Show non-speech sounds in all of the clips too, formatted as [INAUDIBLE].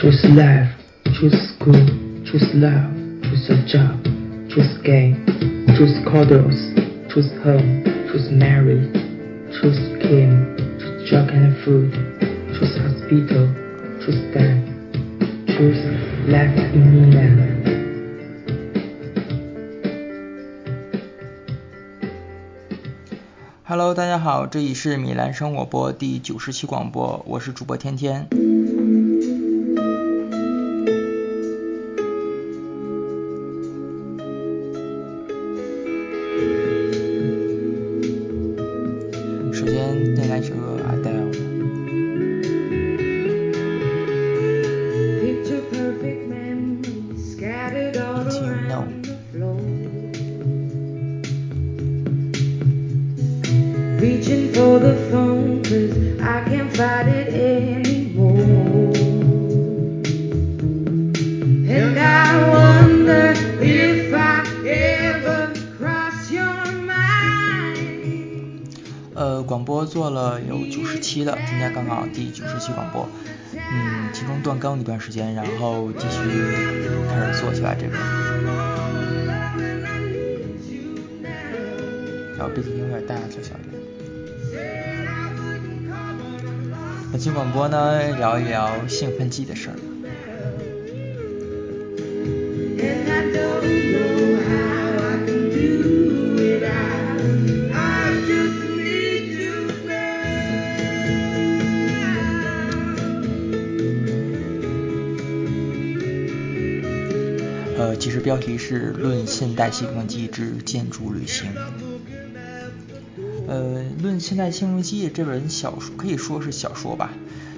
Choose life, choose school, choose love, choose a job, choose game, choose cuddles, choose home, choose marriage, choose game, choose drug and food, choose hospital, choose death, choose life in Milan. Hello，大家好，这里是米兰生活播第九十期广播，我是主播天天。 Reaching for the phone, cause I can't fight it anymore. And I wonder if I ever cross your mind. 呃，广播做了有九十期了，今天刚好第九十期广播，嗯，其中断更一段时间，然后继续开始做起来这个。然后背景音有点大，调小一点。本期广播呢，聊一聊兴奋剂的事儿。呃，其实标题是《论现代兴奋剂之建筑旅行》。呃，《论现代兴奋剂》这本小说可以说是小说吧，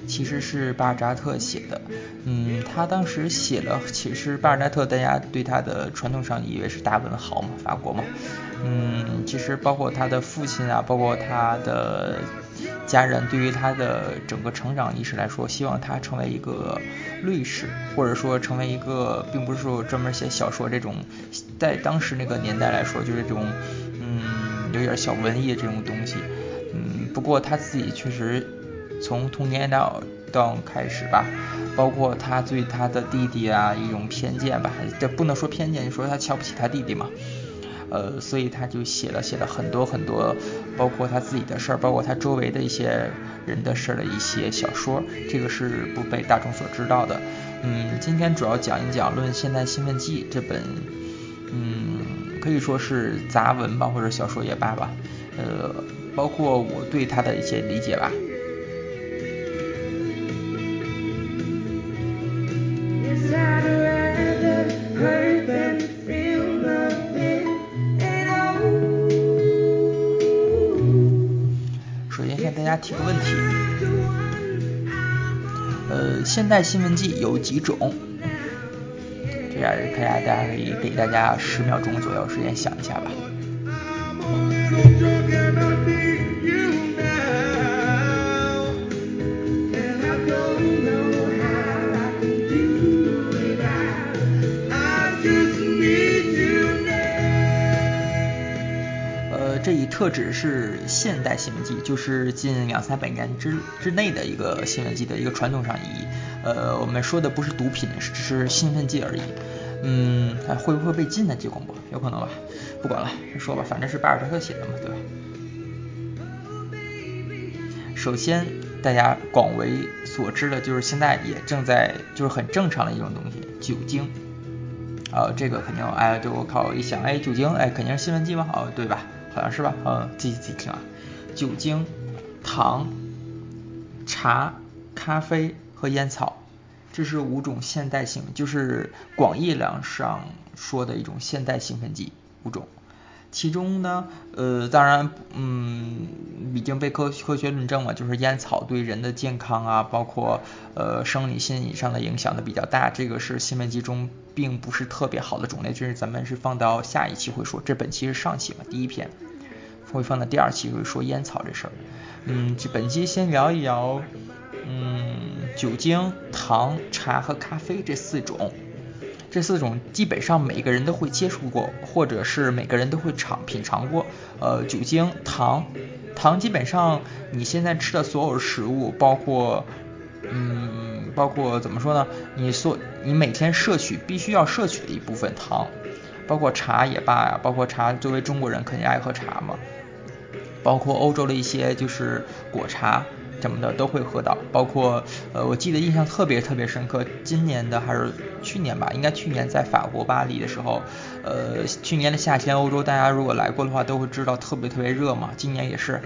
其实是巴尔扎特写的。嗯，他当时写了，其实巴尔扎特大家对他的传统上以为是大文豪嘛，法国嘛。嗯，其实包括他的父亲啊，包括他的家人，对于他的整个成长历史来说，希望他成为一个律师，或者说成为一个，并不是说专门写小说这种，在当时那个年代来说，就是这种，有点小文艺这种东西。嗯，不过他自己确实从童年到到开始吧，包括他对他的弟弟啊一种偏见吧，这不能说偏见，你说他瞧不起他弟弟嘛。呃，所以他就写了写了很多很多，包括他自己的事儿，包括他周围的一些人的事儿的一些小说，这个是不被大众所知道的。嗯，今天主要讲一讲《论现代兴奋剂》这本，嗯，可以说是杂文吧，或者小说也罢吧，呃，包括我对他的一些理解吧。首先向大家提个问题，呃，现代新闻记有几种？这样大家大家可以给大家十秒钟左右时间想一下吧。特指是现代兴奋剂，就是近两三百年之之内的一个兴奋剂的一个传统上意义。呃，我们说的不是毒品，只是兴奋剂而已。嗯，还会不会被禁呢？这广播有可能吧？不管了，说吧，反正是巴尔扎特写的嘛，对吧？首先，大家广为所知的就是现在也正在就是很正常的一种东西，酒精。呃，这个肯定，哎，对我靠，一想，哎，酒精，哎，肯定是兴奋剂嘛？哦，对吧？好像是吧？嗯，自己自己听啊。酒精、糖、茶、咖啡和烟草，这是五种现代兴，就是广义量上说的一种现代兴奋剂五种。其中呢，呃，当然，嗯，已经被科科学论证了，就是烟草对人的健康啊，包括呃生理心理上的影响的比较大，这个是兴奋剂中并不是特别好的种类，这是咱们是放到下一期会说，这本期是上期嘛，第一篇，会放到第二期会说烟草这事儿。嗯，这本期先聊一聊，嗯，酒精、糖、茶和咖啡这四种。这四种基本上每个人都会接触过，或者是每个人都会尝品尝过。呃，酒精、糖，糖基本上你现在吃的所有食物，包括嗯包括怎么说呢？你所你每天摄取必须要摄取的一部分糖，包括茶也罢呀，包括茶作为中国人肯定爱喝茶嘛，包括欧洲的一些就是果茶。什么的都会喝到，包括呃，我记得印象特别特别深刻，今年的还是去年吧，应该去年在法国巴黎的时候，呃，去年的夏天，欧洲大家如果来过的话，都会知道特别特别热嘛，今年也是。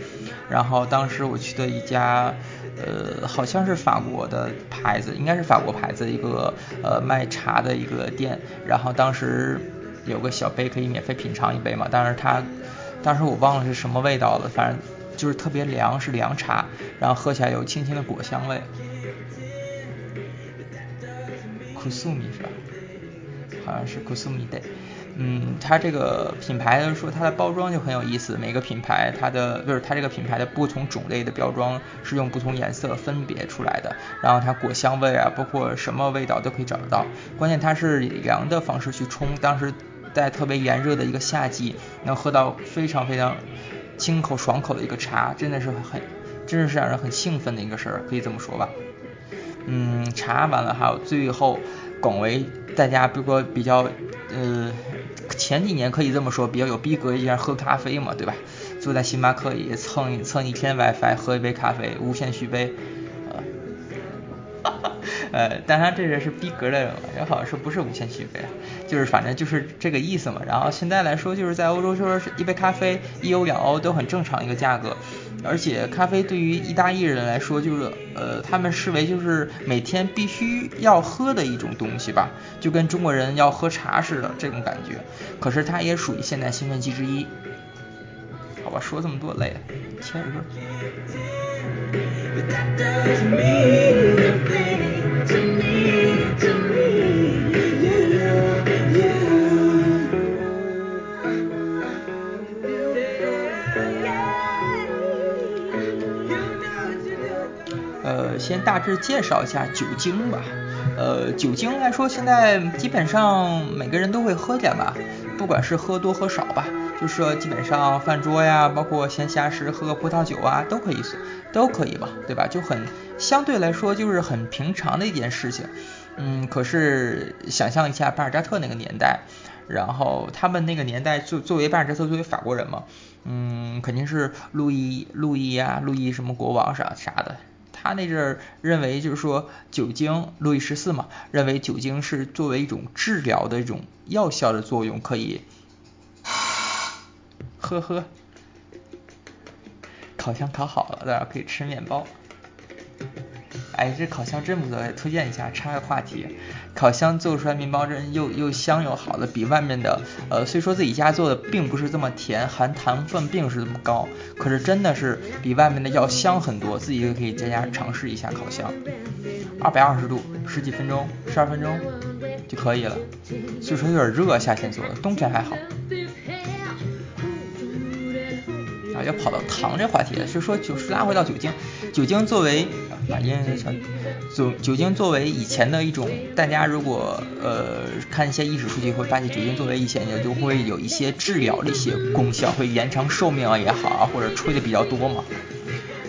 然后当时我去的一家，呃，好像是法国的牌子，应该是法国牌子一个呃卖茶的一个店，然后当时有个小杯可以免费品尝一杯嘛，但是它当时我忘了是什么味道了，反正。就是特别凉，是凉茶，然后喝起来有清新的果香味。Kusumi 是吧？好像是 Kusumi 的。嗯，它这个品牌说它的包装就很有意思，每个品牌它的就是它这个品牌的不同种类的标装是用不同颜色分别出来的，然后它果香味啊，包括什么味道都可以找得到。关键它是以凉的方式去冲，当时在特别炎热的一个夏季，能喝到非常非常。清口爽口的一个茶，真的是很，真的是让人很兴奋的一个事儿，可以这么说吧。嗯，茶完了，还有最后广为大家，比如说比较，呃，前几年可以这么说，比较有逼格一下喝咖啡嘛，对吧？坐在星巴克里蹭蹭一天 WiFi，喝一杯咖啡，无限续杯。[LAUGHS] 呃，当然这个是逼格的人，也好像是不是无限续杯啊？就是反正就是这个意思嘛。然后现在来说，就是在欧洲说是一杯咖啡一欧两欧都很正常一个价格，而且咖啡对于意大利人来说，就是呃他们视为就是每天必须要喝的一种东西吧，就跟中国人要喝茶似的这种感觉。可是它也属于现代兴奋剂之一。好吧，说这么多累了，切歌。呃，先大致介绍一下酒精吧。呃，酒精来说，现在基本上每个人都会喝点吧，不管是喝多喝少吧，就是说基本上饭桌呀，包括闲暇时喝个葡萄酒啊，都可以，都可以吧，对吧？就很相对来说就是很平常的一件事情。嗯，可是想象一下巴尔扎特那个年代，然后他们那个年代作作为巴尔扎特作为法国人嘛，嗯，肯定是路易路易呀，路易什么国王啥啥的。他那阵儿认为，就是说酒精，路易十四嘛，认为酒精是作为一种治疗的一种药效的作用，可以，呵呵，烤箱烤好了，大家可以吃面包。哎，这烤箱真不错，推荐一下。插个话题，烤箱做出来面包真又又香又好的，比外面的呃，虽说自己家做的并不是这么甜，含糖分并不是这么高，可是真的是比外面的要香很多。自己就可以在家尝试一下烤箱，二百二十度，十几分钟，十二分钟就可以了。虽说有点热，夏天做的，冬天还好。啊，要跑到糖这话题了，就说就是拉回到酒精，酒精作为。反正酒酒精作为以前的一种，大家如果呃看一些历史数据会发现，酒精作为以前也就会有一些治疗的一些功效，会延长寿命啊也好啊，或者吹的比较多嘛。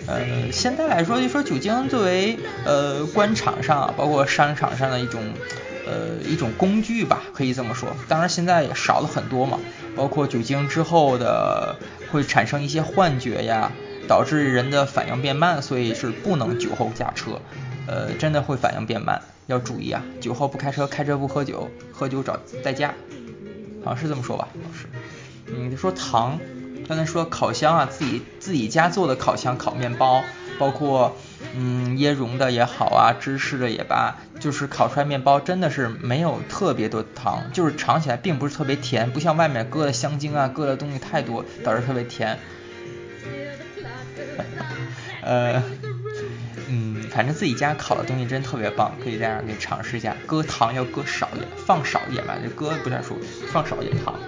呃，现在来说就说酒精作为呃官场上包括商场上的一种呃一种工具吧，可以这么说。当然现在也少了很多嘛，包括酒精之后的会产生一些幻觉呀。导致人的反应变慢，所以是不能酒后驾车，呃，真的会反应变慢，要注意啊！酒后不开车，开车不喝酒，喝酒找代驾，好像是这么说吧，老师。嗯，说糖，刚才说烤箱啊，自己自己家做的烤箱烤面包，包括嗯椰蓉的也好啊，芝士的也罢，就是烤出来面包真的是没有特别多糖，就是尝起来并不是特别甜，不像外面搁的香精啊，搁的东西太多，导致特别甜。呃，嗯，反正自己家烤的东西真特别棒，可以在这儿给尝试一下。搁糖要搁少一点，放少一点吧，就搁不太说，放少一点糖。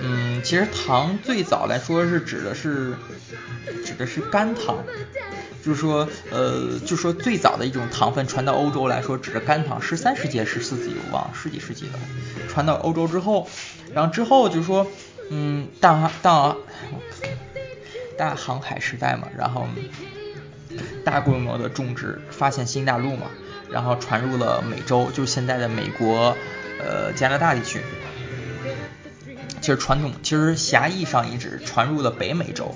嗯，其实糖最早来说是指的是指的是甘糖，就是说呃，就说最早的一种糖分传到欧洲来说，指的甘糖。十三世纪、十四世纪我忘，十几世纪的传到欧洲之后，然后之后就说嗯，大大。大航海时代嘛，然后大规模的种植，发现新大陆嘛，然后传入了美洲，就是现在的美国、呃加拿大地区。其实传统，其实狭义上一指传入了北美洲，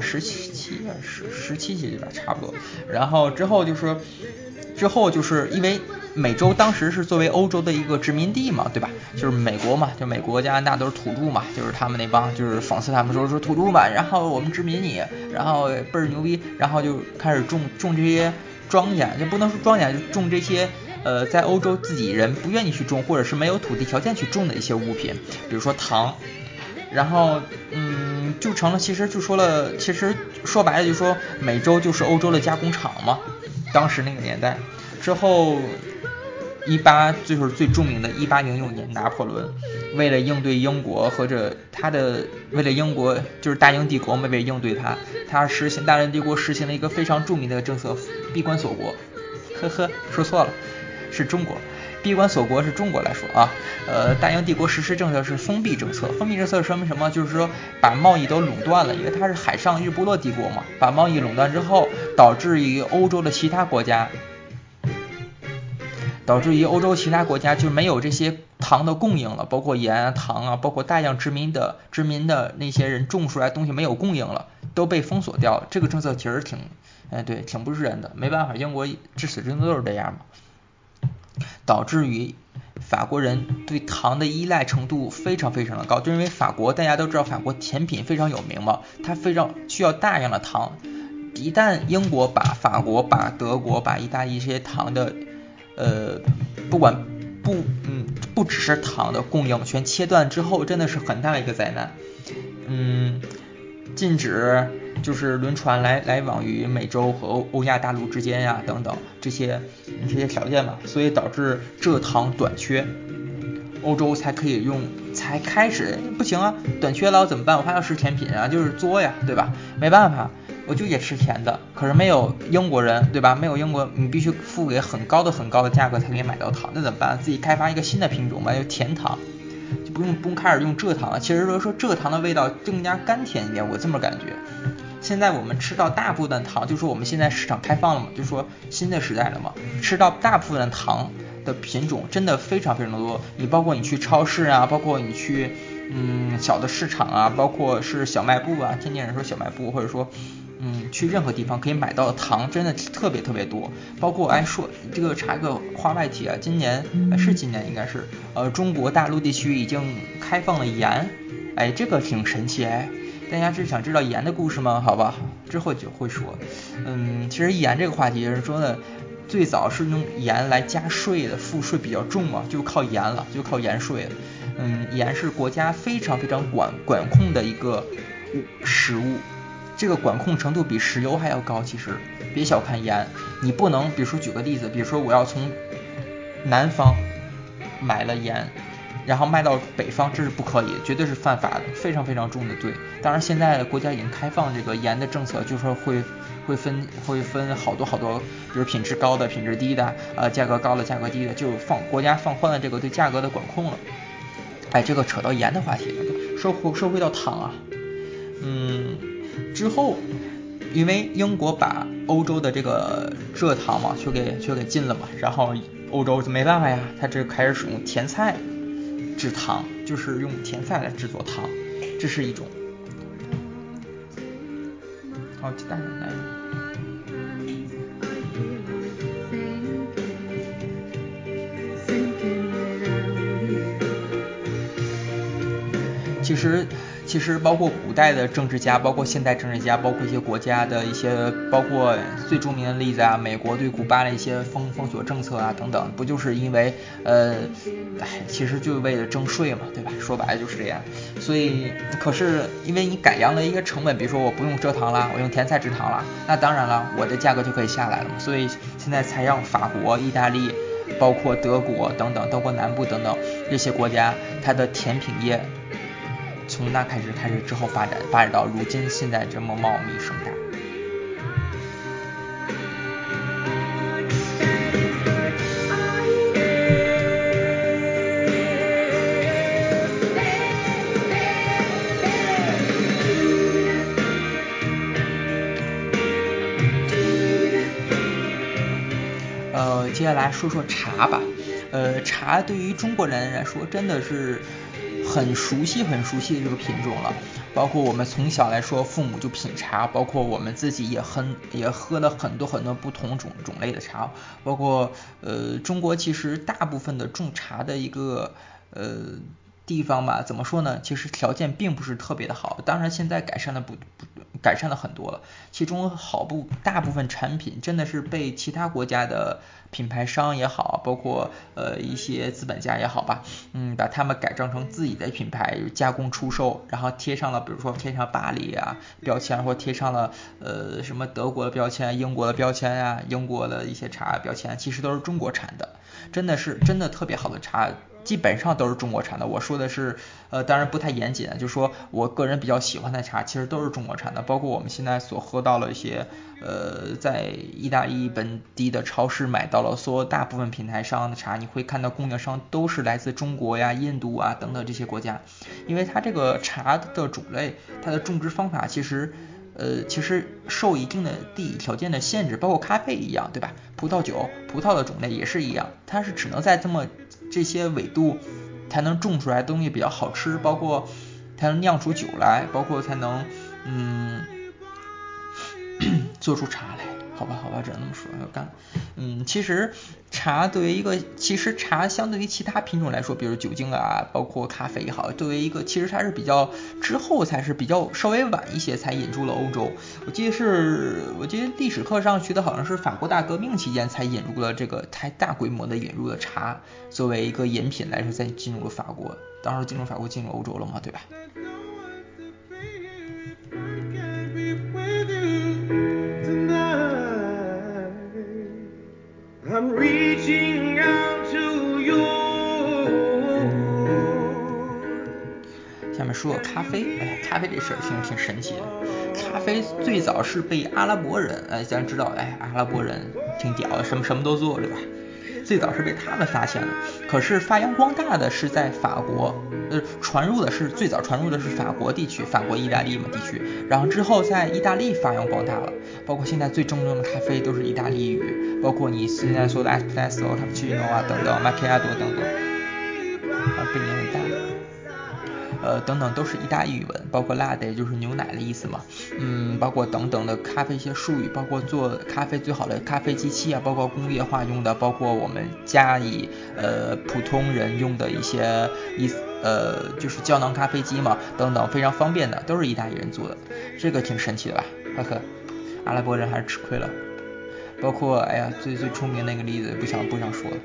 十七期十十七期吧，差不多。然后之后就是之后就是因为美洲当时是作为欧洲的一个殖民地嘛，对吧？就是美国嘛，就美国加拿大都是土著嘛，就是他们那帮就是讽刺他们说说土著嘛，然后我们殖民你，然后倍儿牛逼，然后就开始种种这些庄稼，就不能说庄稼，就种这些。呃，在欧洲自己人不愿意去种，或者是没有土地条件去种的一些物品，比如说糖，然后嗯，就成了，其实就说了，其实说白了就说美洲就是欧洲的加工厂嘛，当时那个年代之后，一八就是最著名的一八零六年，拿破仑为了应对英国或者他的为了英国就是大英帝国嘛，为应对他，他实行大英帝国实行了一个非常著名的政策，闭关锁国，呵呵，说错了。是中国，闭关锁国是中国来说啊，呃，大英帝国实施政策是封闭政策，封闭政策说明什么？就是说把贸易都垄断了，因为它是海上日不落帝国嘛，把贸易垄断之后，导致于欧洲的其他国家，导致于欧洲其他国家就没有这些糖的供应了，包括盐啊、糖啊，包括大量殖民的殖民的那些人种出来东西没有供应了，都被封锁掉了。这个政策其实挺，哎，对，挺不是人的，没办法，英国至始至终都是这样嘛。导致于法国人对糖的依赖程度非常非常的高，就因为法国大家都知道法国甜品非常有名嘛，它非常需要大量的糖。一旦英国把法国、把德国、把意大利这些糖的，呃，不管不嗯不只是糖的供应全切断之后，真的是很大的一个灾难。嗯，禁止。就是轮船来来往于美洲和欧欧亚大陆之间呀，等等这些这些条件嘛，所以导致蔗糖短缺，欧洲才可以用，才开始不行啊，短缺了怎么办？我还要吃甜品啊，就是作呀，对吧？没办法，我就也吃甜的，可是没有英国人，对吧？没有英国，你必须付给很高的很高的价格才可以买到糖，那怎么办？自己开发一个新的品种吧，就甜糖，就不用不用开始用蔗糖了。其实说说蔗糖的味道更加甘甜一点，我这么感觉。现在我们吃到大部分糖，就说我们现在市场开放了嘛，就说新的时代了嘛，吃到大部分的糖的品种真的非常非常的多。你包括你去超市啊，包括你去嗯小的市场啊，包括是小卖部啊，天津人说小卖部，或者说嗯去任何地方可以买到的糖真的特别特别多。包括哎说这个查个话外题啊，今年是今年应该是呃中国大陆地区已经开放了盐，哎这个挺神奇哎。大家是想知道盐的故事吗？好吧，之后就会说。嗯，其实盐这个话题是说的，最早是用盐来加税的，赋税比较重嘛，就靠盐了，就靠盐税了。嗯，盐是国家非常非常管管控的一个食物，这个管控程度比石油还要高。其实别小看盐，你不能，比如说举个例子，比如说我要从南方买了盐。然后卖到北方，这是不可以，绝对是犯法的，非常非常重的罪。当然，现在国家已经开放这个盐的政策，就是说会会分会分好多好多，比如品质高的、品质低的，呃，价格高的、价格低的，就放国家放宽了这个对价格的管控了。哎，这个扯到盐的话题了，说说回到糖啊，嗯，之后因为英国把欧洲的这个蔗糖嘛，就给就给禁了嘛，然后欧洲就没办法呀，他这开始使用甜菜。制糖就是用甜菜来制作糖，这是一种。好，鸡蛋来。其实。其实包括古代的政治家，包括现代政治家，包括一些国家的一些，包括最著名的例子啊，美国对古巴的一些封封锁政策啊等等，不就是因为呃，哎，其实就是为了征税嘛，对吧？说白了就是这样。所以，可是因为你改良了一个成本，比如说我不用蔗糖了，我用甜菜制糖了，那当然了，我的价格就可以下来了嘛。所以现在才让法国、意大利，包括德国等等，德国南部等等这些国家，它的甜品业。从那开始，开始之后发展，发展到如今现在这么茂密盛大。呃，接下来说说茶吧。呃，茶对于中国人来说真的是很熟悉、很熟悉的这个品种了。包括我们从小来说，父母就品茶，包括我们自己也很也喝了很多很多不同种种类的茶。包括呃，中国其实大部分的种茶的一个呃地方吧，怎么说呢？其实条件并不是特别的好。当然现在改善的不不改善了很多了。其中好部大部分产品真的是被其他国家的品牌商也好，包括呃一些资本家也好吧，嗯，把它们改装成自己的品牌加工出售，然后贴上了比如说贴上巴黎啊标签，或贴上了呃什么德国的标签、英国的标签啊、英国的一些茶标签，其实都是中国产的，真的是真的特别好的茶。基本上都是中国产的，我说的是，呃，当然不太严谨，就说我个人比较喜欢的茶，其实都是中国产的，包括我们现在所喝到了一些，呃，在意大利本地的超市买到了，所有大部分品牌商的茶，你会看到供应商都是来自中国呀、印度啊等等这些国家，因为它这个茶的种类，它的种植方法其实。呃，其实受一定的地理条件的限制，包括咖啡一样，对吧？葡萄酒、葡萄的种类也是一样，它是只能在这么这些纬度才能种出来东西比较好吃，包括才能酿出酒来，包括才能嗯 [COUGHS] 做出茶来。好吧，好吧，只能这么说。要干，嗯，其实茶作为一个，其实茶相对于其他品种来说，比如酒精啊，包括咖啡也好，作为一个，其实它是比较之后才是比较稍微晚一些才引入了欧洲。我记得是，我记得历史课上学的好像是法国大革命期间才引入了这个太大规模的引入了茶，作为一个饮品来说，才进入了法国。当时进入法国，进入欧洲了嘛，对吧？说说咖啡，哎，咖啡这事儿挺挺神奇的。咖啡最早是被阿拉伯人，哎，咱知道，哎，阿拉伯人挺屌的，什么什么都做，对吧？最早是被他们发现的，可是发扬光大的是在法国，呃，传入的是最早传入的是法国地区，法国、意大利嘛地区，然后之后在意大利发扬光大了，包括现在最正宗的咖啡都是意大利语，包括你现在说的 espresso、cappuccino 啊等等，macchiato 等等，啊，背年很大。呃，等等都是意大利语文，包括 lat 就是牛奶的意思嘛，嗯，包括等等的咖啡一些术语，包括做咖啡最好的咖啡机器啊，包括工业化用的，包括我们家里呃普通人用的一些意思呃就是胶囊咖啡机嘛，等等非常方便的，都是意大利人做的，这个挺神奇的吧，呵呵，阿拉伯人还是吃亏了，包括哎呀最最出名那个例子不想不想说了。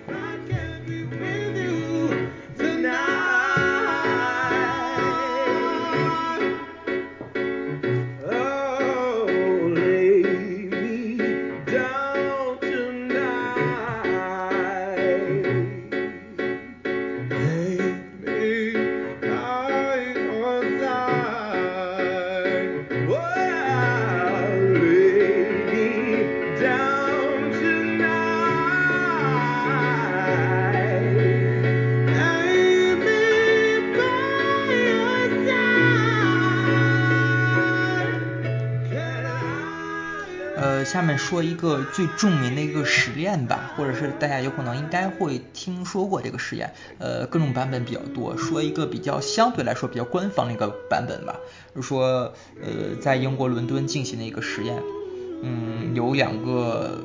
呃，下面说一个最著名的一个实验吧，或者是大家有可能应该会听说过这个实验，呃，各种版本比较多。说一个比较相对来说比较官方的一个版本吧，就是说，呃，在英国伦敦进行的一个实验，嗯，有两个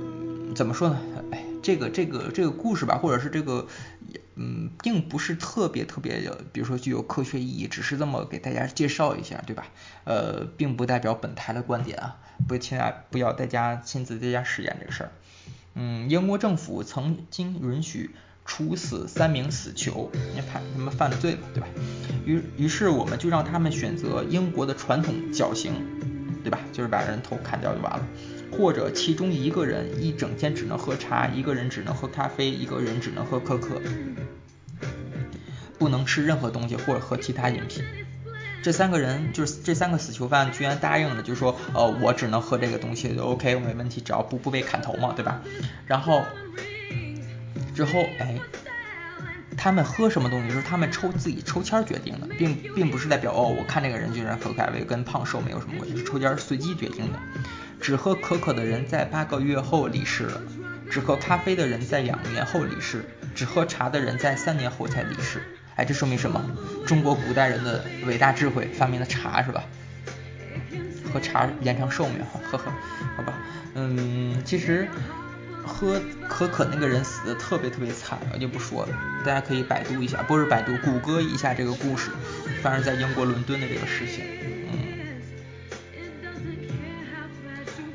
怎么说呢？哎，这个这个这个故事吧，或者是这个，嗯，并不是特别特别的，比如说具有科学意义，只是这么给大家介绍一下，对吧？呃，并不代表本台的观点啊，不亲爱不要大家亲自在家实验这个事儿。嗯，英国政府曾经允许处死三名死囚，因为怕他们犯了罪嘛，对吧？于于是我们就让他们选择英国的传统绞刑，对吧？就是把人头砍掉就完了。或者其中一个人一整天只能喝茶，一个人只能喝咖啡，一个人只能喝可可，不能吃任何东西或者喝其他饮品。这三个人就是这三个死囚犯，居然答应了，就说，呃，我只能喝这个东西就，OK，没问题，只要不不被砍头嘛，对吧？然后之后，哎，他们喝什么东西是他们抽自己抽签决定的，并并不是代表哦，我看这个人居然喝咖啡跟胖瘦没有什么关系，是抽签随机决定的。只喝可可的人在八个月后离世了，只喝咖啡的人在两年后离世，只喝茶的人在三年后才离世。哎，这说明什么？中国古代人的伟大智慧，发明了茶是吧？喝茶延长寿命，呵呵，好吧。嗯，其实喝可可那个人死的特别特别惨，我就不说了，大家可以百度一下，不是百度，谷歌一下这个故事，发生在英国伦敦的这个事情。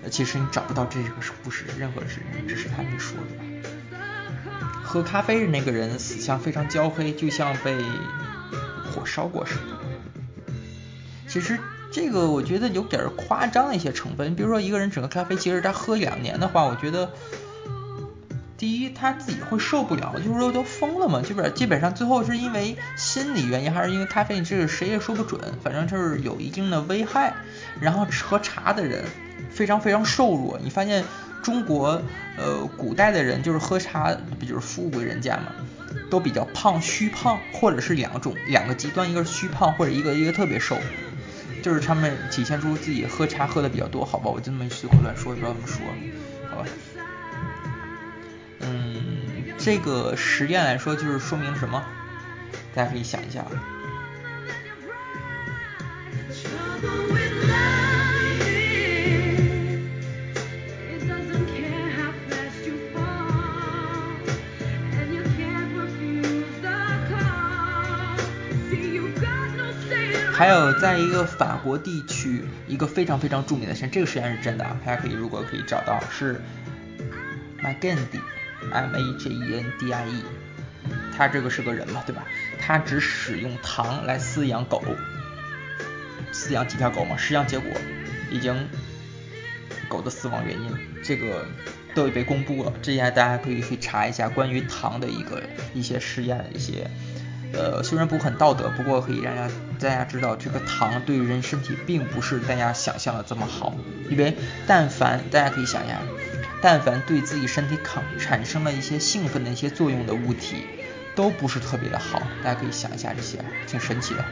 其实你找不到这个故事任何事情，只是他们说的。喝咖啡的那个人死相非常焦黑，就像被火烧过似的。其实这个我觉得有点夸张的一些成分。比如说一个人整个咖啡，其实他喝两年的话，我觉得第一他自己会受不了，就是说都疯了嘛。基本基本上最后是因为心理原因，还是因为咖啡，这个谁也说不准。反正就是有一定的危害。然后喝茶的人非常非常瘦弱，你发现。中国呃古代的人就是喝茶，不就是富贵人家嘛，都比较胖，虚胖，或者是两种两个极端，一个是虚胖，或者一个一个特别瘦，就是他们体现出自己喝茶喝的比较多，好吧，我就这么随口乱说，也不知道怎么说，好吧，嗯，这个实验来说就是说明什么？大家可以想一下。还有在一个法国地区，一个非常非常著名的实验，这个实验是真的啊，大家可以如果可以找到，是 Magendie，M A G E N D I E，他这个是个人嘛，对吧？他只使用糖来饲养狗，饲养几条狗嘛，实际上结果已经狗的死亡原因，这个都已被公布了，这些大家可以去查一下关于糖的一个一些实验一些。呃，虽然不很道德，不过可以让大家知道，这个糖对人身体并不是大家想象的这么好。因为但凡大家可以想一下，但凡对自己身体抗产生了一些兴奋的一些作用的物体，都不是特别的好。大家可以想一下这些，挺神奇的。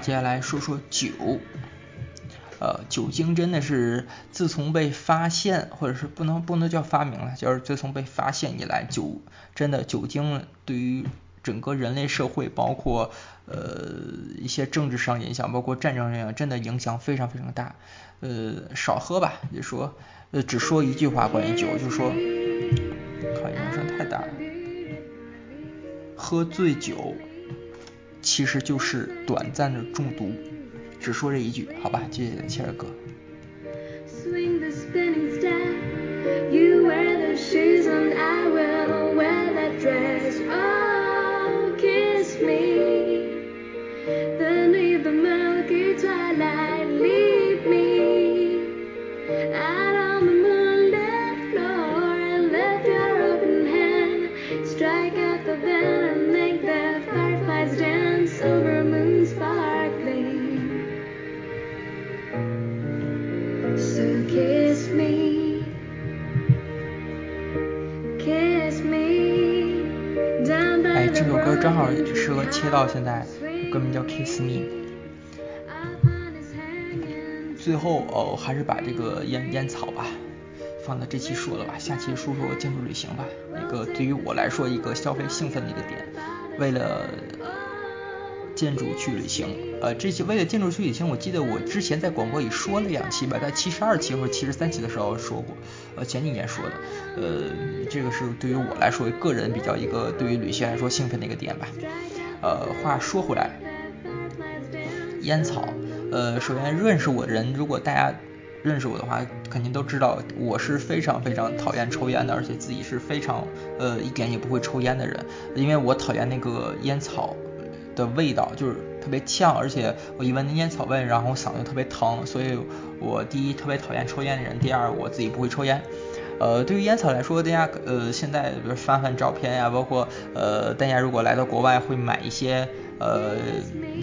接下来说说酒，呃，酒精真的是自从被发现，或者是不能不能叫发明了，就是自从被发现以来，酒真的酒精对于整个人类社会，包括呃一些政治上影响，包括战争上影响，真的影响非常非常大。呃，少喝吧，就说呃只说一句话关于酒，就说，靠，音声太大了，喝醉酒。其实就是短暂的中毒，只说这一句，好吧，谢谢切着歌。后哦，还是把这个烟烟草吧放到这期说了吧，下期说说建筑旅行吧。一个对于我来说一个消费兴奋的一个点，为了建筑去旅行。呃，这期为了建筑去旅行，我记得我之前在广播里说了两期吧，在七十二期或者七十三期的时候说过，呃，前几年说的。呃，这个是对于我来说个人比较一个对于旅行来说兴奋的一个点吧。呃，话说回来，烟草，呃，首先认识我的人，如果大家认识我的话，肯定都知道我是非常非常讨厌抽烟的，而且自己是非常呃一点也不会抽烟的人，因为我讨厌那个烟草的味道，就是特别呛，而且我一闻那烟草味，然后嗓子特别疼，所以我第一特别讨厌抽烟的人，第二我自己不会抽烟。呃，对于烟草来说，大家呃现在比如翻翻照片呀，包括呃大家如果来到国外会买一些呃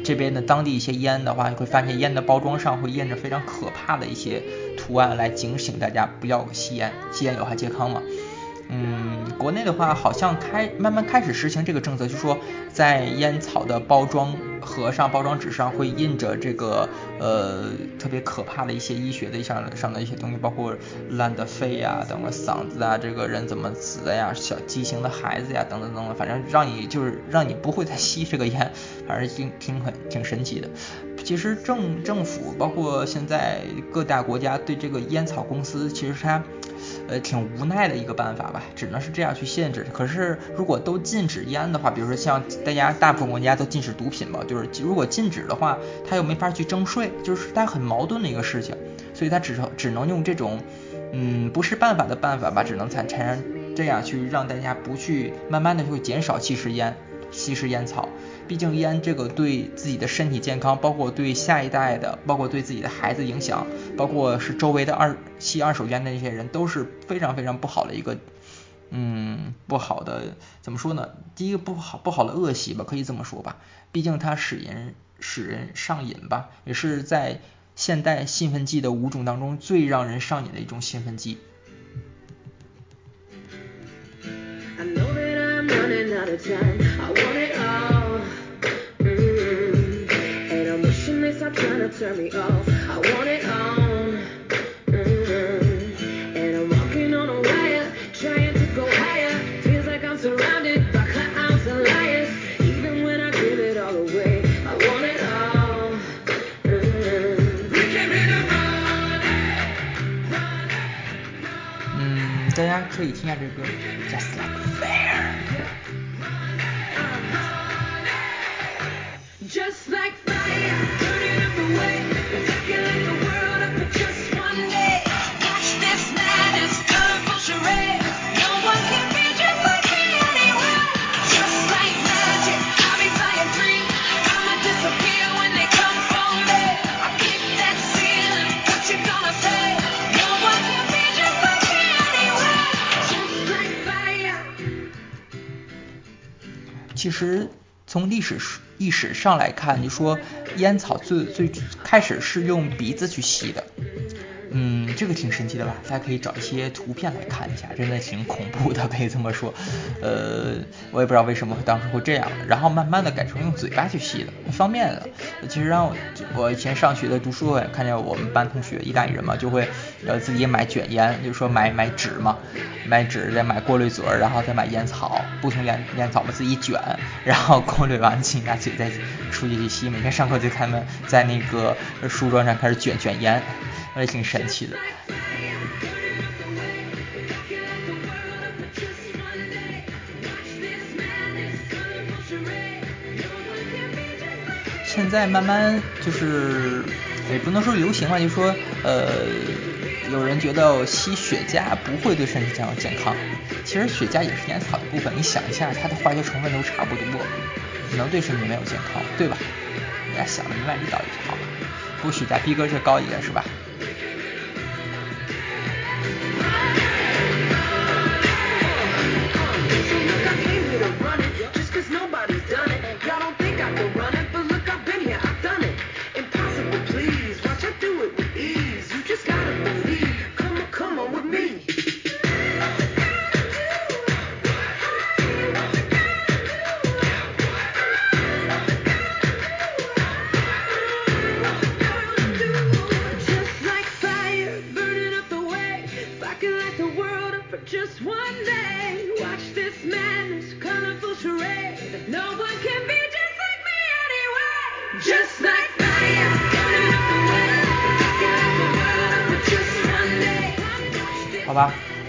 这边的当地一些烟的话，你会发现烟的包装上会印着非常可怕的一些图案来警醒大家不要吸烟，吸烟有害健康嘛。嗯，国内的话好像开慢慢开始实行这个政策，就说在烟草的包装盒上、包装纸上会印着这个呃特别可怕的一些医学的上上的一些东西，包括烂的肺呀、等个嗓子啊，这个人怎么死的呀、小畸形的孩子呀，等等等等，反正让你就是让你不会再吸这个烟，反正挺挺很挺神奇的。其实政政府包括现在各大国家对这个烟草公司，其实它。呃，挺无奈的一个办法吧，只能是这样去限制。可是如果都禁止烟的话，比如说像大家大部分国家都禁止毒品嘛，就是如果禁止的话，他又没法去征税，就是它很矛盾的一个事情。所以他只能只能用这种嗯不是办法的办法吧，只能才才能这样去让大家不去慢慢的会减少吸食烟，吸食烟草。毕竟烟这个对自己的身体健康，包括对下一代的，包括对自己的孩子影响，包括是周围的二吸二手烟的那些人，都是非常非常不好的一个，嗯，不好的怎么说呢？第一个不好不好的恶习吧，可以这么说吧。毕竟它使人使人上瘾吧，也是在现代兴奋剂的五种当中最让人上瘾的一种兴奋剂。me. Oh. 从历史历史上来看，你说烟草最最开始是用鼻子去吸的，嗯，这个挺神奇的吧？大家可以找一些图片来看一下，真的挺恐怖的，可以这么说。呃，我也不知道为什么当时会这样，然后慢慢的改成用嘴巴去吸的，方便的。其实让我我以前上学的读书会，看见我们班同学意大利人嘛，就会呃自己买卷烟，就说买买纸嘛，买纸再买过滤嘴，然后再买烟草，不同烟烟草嘛自己卷，然后过滤完自己拿嘴再出去去吸。每天上课就看他们在那个书桌上开始卷卷烟，也挺神奇的。现在慢慢就是也不能说流行吧，就说呃，有人觉得吸雪茄不会对身体这样健康，其实雪茄也是烟草的部分，你想一下，它的化学成分都差不多，能对身体没有健康，对吧？大家想的明白这道理就好了。不过雪茄逼格这高一点是吧？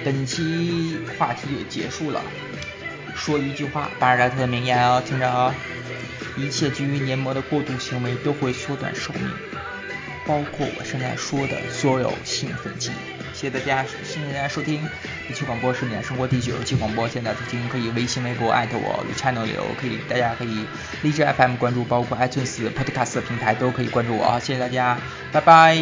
本期话题也结束了。说一句话，巴尔扎特的名言哦，听着啊、一切基于黏膜的过度行为都会缩短寿命，包括我现在说的所有兴奋剂。谢谢大家，谢谢大家收听地球广播是你的生活第九十期广播。现在收听可以微信、微博艾特我 channel 流，可以大家可以荔枝 FM 关注，包括 iTunes、Podcast 平台都可以关注我啊。谢谢大家，拜拜。